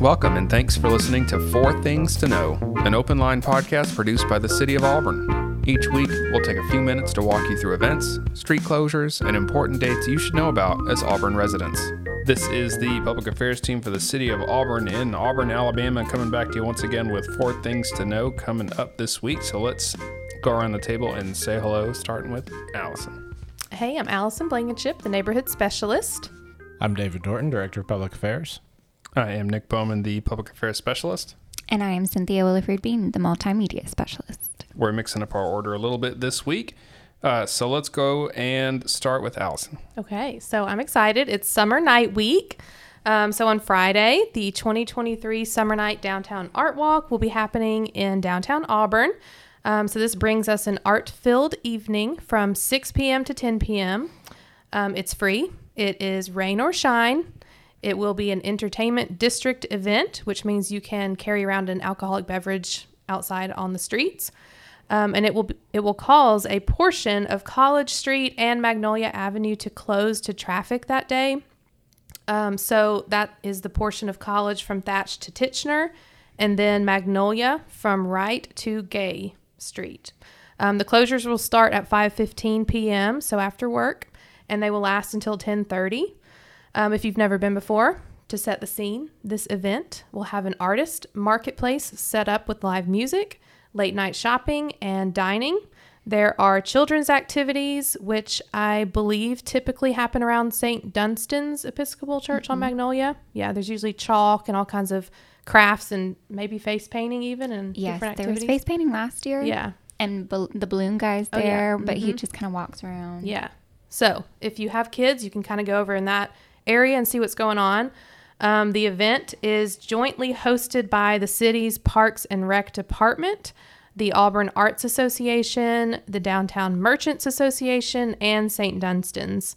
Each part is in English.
Welcome and thanks for listening to Four Things to Know, an open line podcast produced by the City of Auburn. Each week, we'll take a few minutes to walk you through events, street closures, and important dates you should know about as Auburn residents. This is the public affairs team for the City of Auburn in Auburn, Alabama, coming back to you once again with Four Things to Know coming up this week. So let's go around the table and say hello, starting with Allison. Hey, I'm Allison Blankenship, the neighborhood specialist. I'm David Norton, Director of Public Affairs. I am Nick Bowman, the public affairs specialist. And I am Cynthia Williford Bean, the multimedia specialist. We're mixing up our order a little bit this week. Uh, so let's go and start with Allison. Okay, so I'm excited. It's Summer Night Week. Um, so on Friday, the 2023 Summer Night Downtown Art Walk will be happening in downtown Auburn. Um, so this brings us an art filled evening from 6 p.m. to 10 p.m. Um, it's free, it is rain or shine. It will be an entertainment district event, which means you can carry around an alcoholic beverage outside on the streets. Um, and it will it will cause a portion of College Street and Magnolia Avenue to close to traffic that day. Um, so that is the portion of College from Thatch to Tichenor, and then Magnolia from Wright to Gay Street. Um, the closures will start at 5:15 p.m. so after work, and they will last until 10:30. Um, if you've never been before, to set the scene, this event will have an artist marketplace set up with live music, late night shopping, and dining. There are children's activities, which I believe typically happen around St. Dunstan's Episcopal Church mm-hmm. on Magnolia. Yeah, there's usually chalk and all kinds of crafts and maybe face painting even and yes, different activities. there was face painting last year. Yeah, and the balloon guy's there, oh, yeah. mm-hmm. but he mm-hmm. just kind of walks around. Yeah. So if you have kids, you can kind of go over in that area and see what's going on. Um, the event is jointly hosted by the city's Parks and Rec Department, the Auburn Arts Association, the Downtown Merchants Association, and St. Dunstan's.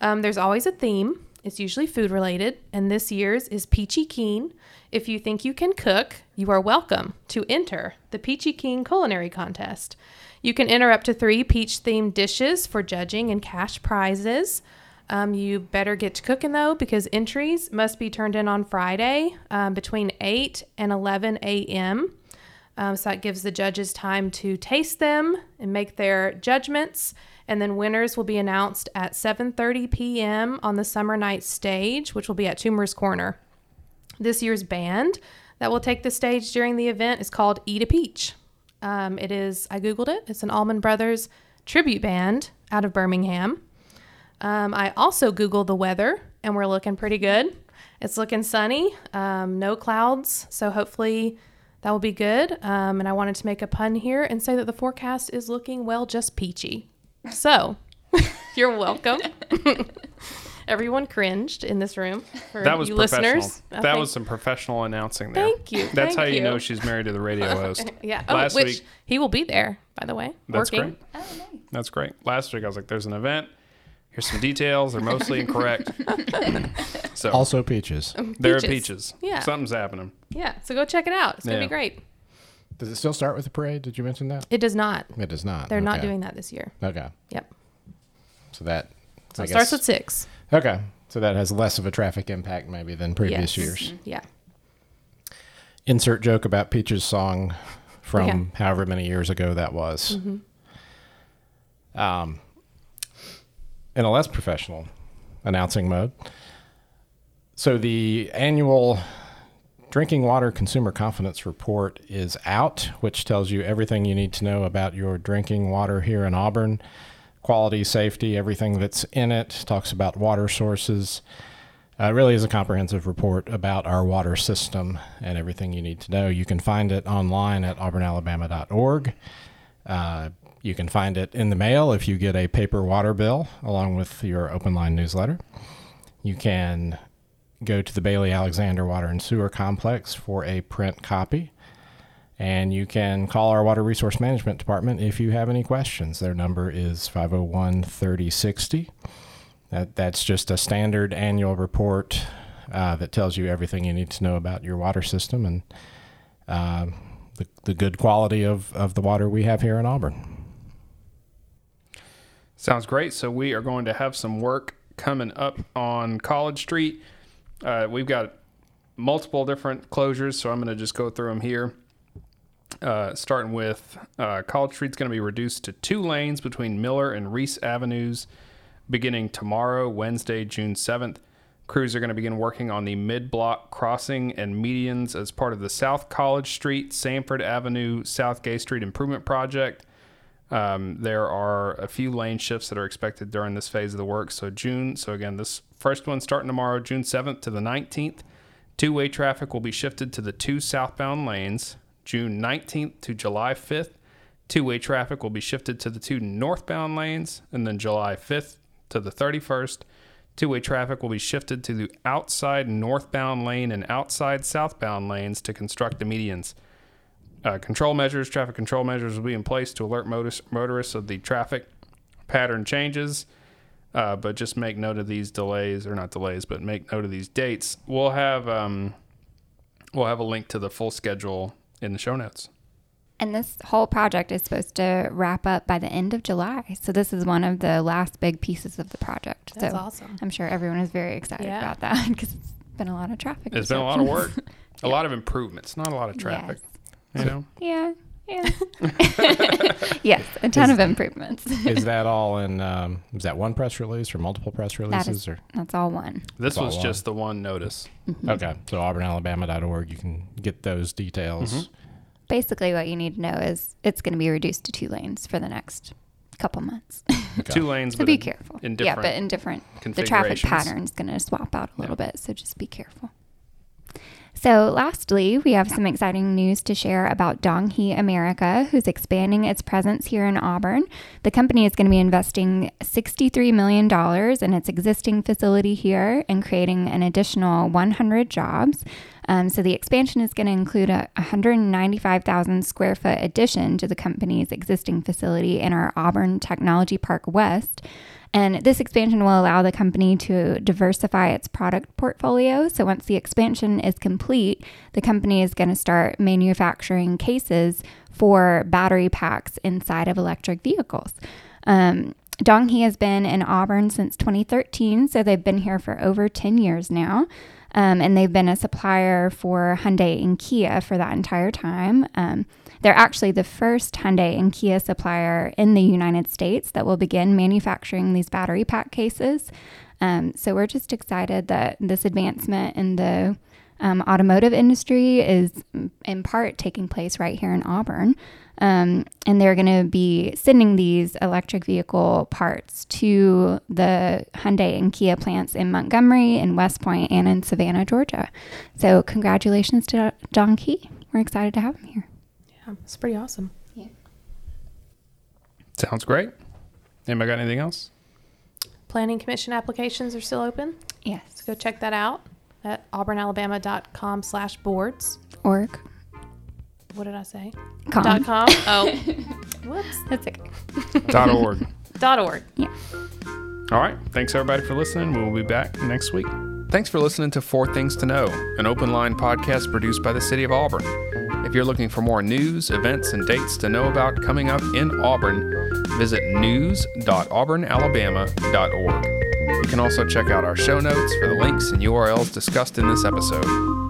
Um, there's always a theme. It's usually food related, and this year's is Peachy Keen. If you think you can cook, you are welcome to enter the Peachy Keen Culinary Contest. You can enter up to three peach themed dishes for judging and cash prizes. Um, you better get to cooking though, because entries must be turned in on Friday um, between 8 and 11 a.m. Um, so that gives the judges time to taste them and make their judgments. And then winners will be announced at 7:30 p.m. on the summer night stage, which will be at Toomer's Corner. This year's band that will take the stage during the event is called Eat a Peach. Um, it is I googled it. It's an Allman Brothers tribute band out of Birmingham. Um, I also Googled the weather, and we're looking pretty good. It's looking sunny, um, no clouds, so hopefully that will be good. Um, and I wanted to make a pun here and say that the forecast is looking well, just peachy. So you're welcome. Everyone cringed in this room. that was you professional. listeners. That was some professional announcing there. Thank you. That's thank how you, you know she's married to the radio host. yeah. Oh, Last oh, which week, he will be there, by the way. That's working. great. Oh, nice. That's great. Last week I was like, "There's an event Here's some details. They're mostly incorrect. So also peaches. Um, there are peaches. Yeah. Something's happening. Yeah. So go check it out. It's gonna Yeah. be great. Does it still start with the parade? Did you mention that? It does not. It does not. They're not doing that this year. Okay. Yep. So that. So it starts at six. Okay. So that has less of a traffic impact maybe than previous Yes. years. Yeah. Insert joke about Peach's song from however many years ago that was. Mm-hmm. Um, in a less professional announcing mode. So the annual Drinking Water Consumer Confidence Report is out, which tells you everything you need to know about your drinking water here in Auburn quality, safety, everything that's in it. Talks about water sources. Uh, really is a comprehensive report about our water system and everything you need to know. You can find it online at auburnalabama.org. Uh, you can find it in the mail if you get a paper water bill along with your open line newsletter. You can go to the Bailey Alexander Water and Sewer Complex for a print copy. And you can call our Water Resource Management Department if you have any questions. Their number is 501 3060. That, that's just a standard annual report uh, that tells you everything you need to know about your water system and uh, the, the good quality of, of the water we have here in Auburn. Sounds great. So we are going to have some work coming up on College Street. Uh, we've got multiple different closures, so I'm going to just go through them here. Uh, starting with uh, College Street's going to be reduced to two lanes between Miller and Reese Avenues beginning tomorrow, Wednesday, June 7th. Crews are going to begin working on the mid block crossing and medians as part of the South College Street, Samford Avenue, South Gay Street Improvement Project. Um, there are a few lane shifts that are expected during this phase of the work. So, June, so again, this first one starting tomorrow, June 7th to the 19th. Two way traffic will be shifted to the two southbound lanes. June 19th to July 5th. Two way traffic will be shifted to the two northbound lanes. And then July 5th to the 31st. Two way traffic will be shifted to the outside northbound lane and outside southbound lanes to construct the medians. Uh, control measures, traffic control measures will be in place to alert motorists, motorists of the traffic pattern changes. Uh, but just make note of these delays, or not delays, but make note of these dates. We'll have um, we'll have a link to the full schedule in the show notes. And this whole project is supposed to wrap up by the end of July. So this is one of the last big pieces of the project. That's so awesome. I'm sure everyone is very excited Yeah. about that because it's been a lot of traffic. It's been a lot of work, disruptions. a lot of improvements, not a lot of traffic. You know, Yeah. Yeah. yes, a ton of improvements. is that all in? Um, is that one press release or multiple press releases? is, or that's all one. this That's was all just the one notice. okay, so auburnalabama.org. You can get those details. Basically, what you need to know is it's going to be reduced to two lanes for the next couple months. Okay. Two lanes, so but be in, careful. in yeah, different but in different, the traffic configurations. pattern's going to swap out a little bit. So just be careful. So, lastly, we have some exciting news to share about Donghee America, who's expanding its presence here in Auburn. The company is going to be investing $63 million in its existing facility here and creating an additional 100 jobs. Um, so, the expansion is going to include a 195,000 square foot addition to the company's existing facility in our Auburn Technology Park West. And this expansion will allow the company to diversify its product portfolio. So once the expansion is complete, the company is going to start manufacturing cases for battery packs inside of electric vehicles. Um, Donghee has been in Auburn since 2013, so they've been here for over 10 years now. Um, and they've been a supplier for Hyundai and Kia for that entire time. Um, they're actually the first Hyundai and Kia supplier in the United States that will begin manufacturing these battery pack cases. Um, so we're just excited that this advancement in the um, automotive industry is in part taking place right here in Auburn. Um, and they're going to be sending these electric vehicle parts to the Hyundai and Kia plants in Montgomery, in West Point, and in Savannah, Georgia. So, congratulations to Donghee. We're excited to have him here. Yeah, it's pretty awesome. Yeah. Sounds great. Anybody got anything else? Planning Commission applications are still open. Yes. Go check that out at auburnalabama.com slash boards. Org. What did I say? Com. Dot com. Oh, whoops. That's okay. Dot org. Dot org. Yeah. All right. Thanks everybody for listening. We'll be back next week. Thanks for listening to Four Things to Know, an open line podcast produced by the City of Auburn. If you're looking for more news, events, and dates to know about coming up in Auburn, visit news.auburnalabama.org. You can also check out our show notes for the links and URLs discussed in this episode.